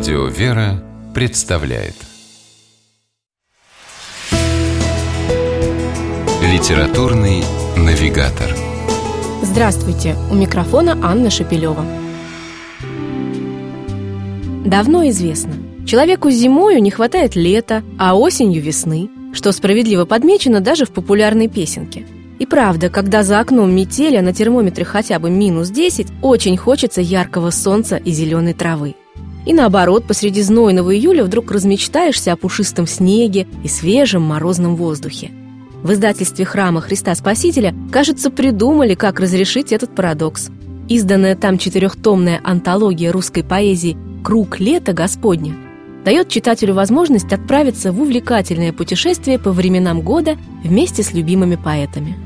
Радио «Вера» представляет Литературный навигатор Здравствуйте! У микрофона Анна Шапилева. Давно известно, человеку зимою не хватает лета, а осенью весны, что справедливо подмечено даже в популярной песенке. И правда, когда за окном метель, а на термометре хотя бы минус 10, очень хочется яркого солнца и зеленой травы. И наоборот, посреди знойного июля вдруг размечтаешься о пушистом снеге и свежем морозном воздухе. В издательстве храма Христа Спасителя, кажется, придумали, как разрешить этот парадокс. Изданная там четырехтомная антология русской поэзии «Круг лета Господня» дает читателю возможность отправиться в увлекательное путешествие по временам года вместе с любимыми поэтами.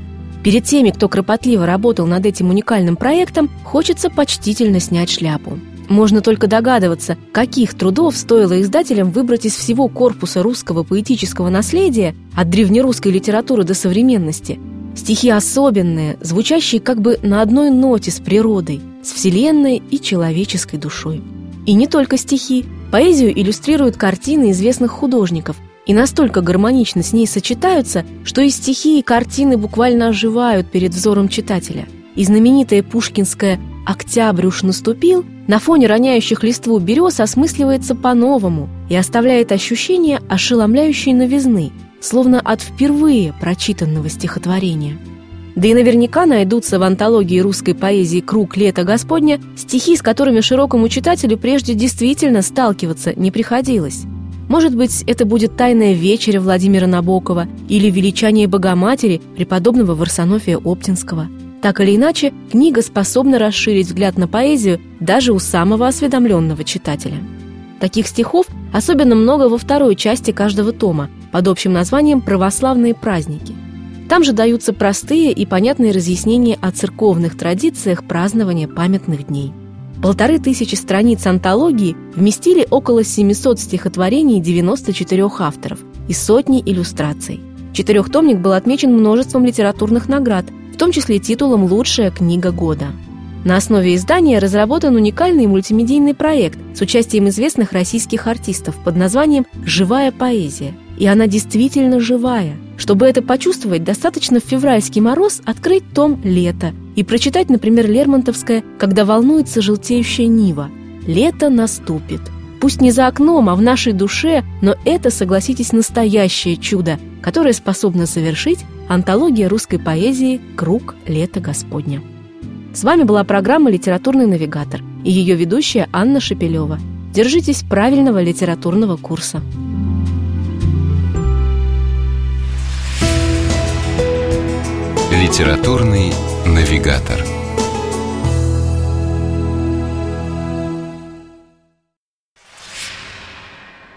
Перед теми, кто кропотливо работал над этим уникальным проектом, хочется почтительно снять шляпу – можно только догадываться, каких трудов стоило издателям выбрать из всего корпуса русского поэтического наследия от древнерусской литературы до современности. Стихи особенные, звучащие как бы на одной ноте с природой, с вселенной и человеческой душой. И не только стихи. Поэзию иллюстрируют картины известных художников и настолько гармонично с ней сочетаются, что и стихи, и картины буквально оживают перед взором читателя. И знаменитая пушкинская «Октябрь уж наступил» на фоне роняющих листву берез осмысливается по-новому и оставляет ощущение ошеломляющей новизны, словно от впервые прочитанного стихотворения. Да и наверняка найдутся в антологии русской поэзии «Круг лета Господня» стихи, с которыми широкому читателю прежде действительно сталкиваться не приходилось. Может быть, это будет «Тайная вечеря» Владимира Набокова или «Величание Богоматери» преподобного Варсонофия Оптинского – так или иначе, книга способна расширить взгляд на поэзию даже у самого осведомленного читателя. Таких стихов особенно много во второй части каждого тома под общим названием «Православные праздники». Там же даются простые и понятные разъяснения о церковных традициях празднования памятных дней. Полторы тысячи страниц антологии вместили около 700 стихотворений 94 авторов и сотни иллюстраций. Четырехтомник был отмечен множеством литературных наград – в том числе титулом «Лучшая книга года». На основе издания разработан уникальный мультимедийный проект с участием известных российских артистов под названием «Живая поэзия». И она действительно живая. Чтобы это почувствовать, достаточно в февральский мороз открыть том «Лето» и прочитать, например, Лермонтовское «Когда волнуется желтеющая нива». Лето наступит. Пусть не за окном, а в нашей душе, но это, согласитесь, настоящее чудо, которое способно совершить антология русской поэзии «Круг лета Господня». С вами была программа «Литературный навигатор» и ее ведущая Анна Шепелева. Держитесь правильного литературного курса. Литературный навигатор.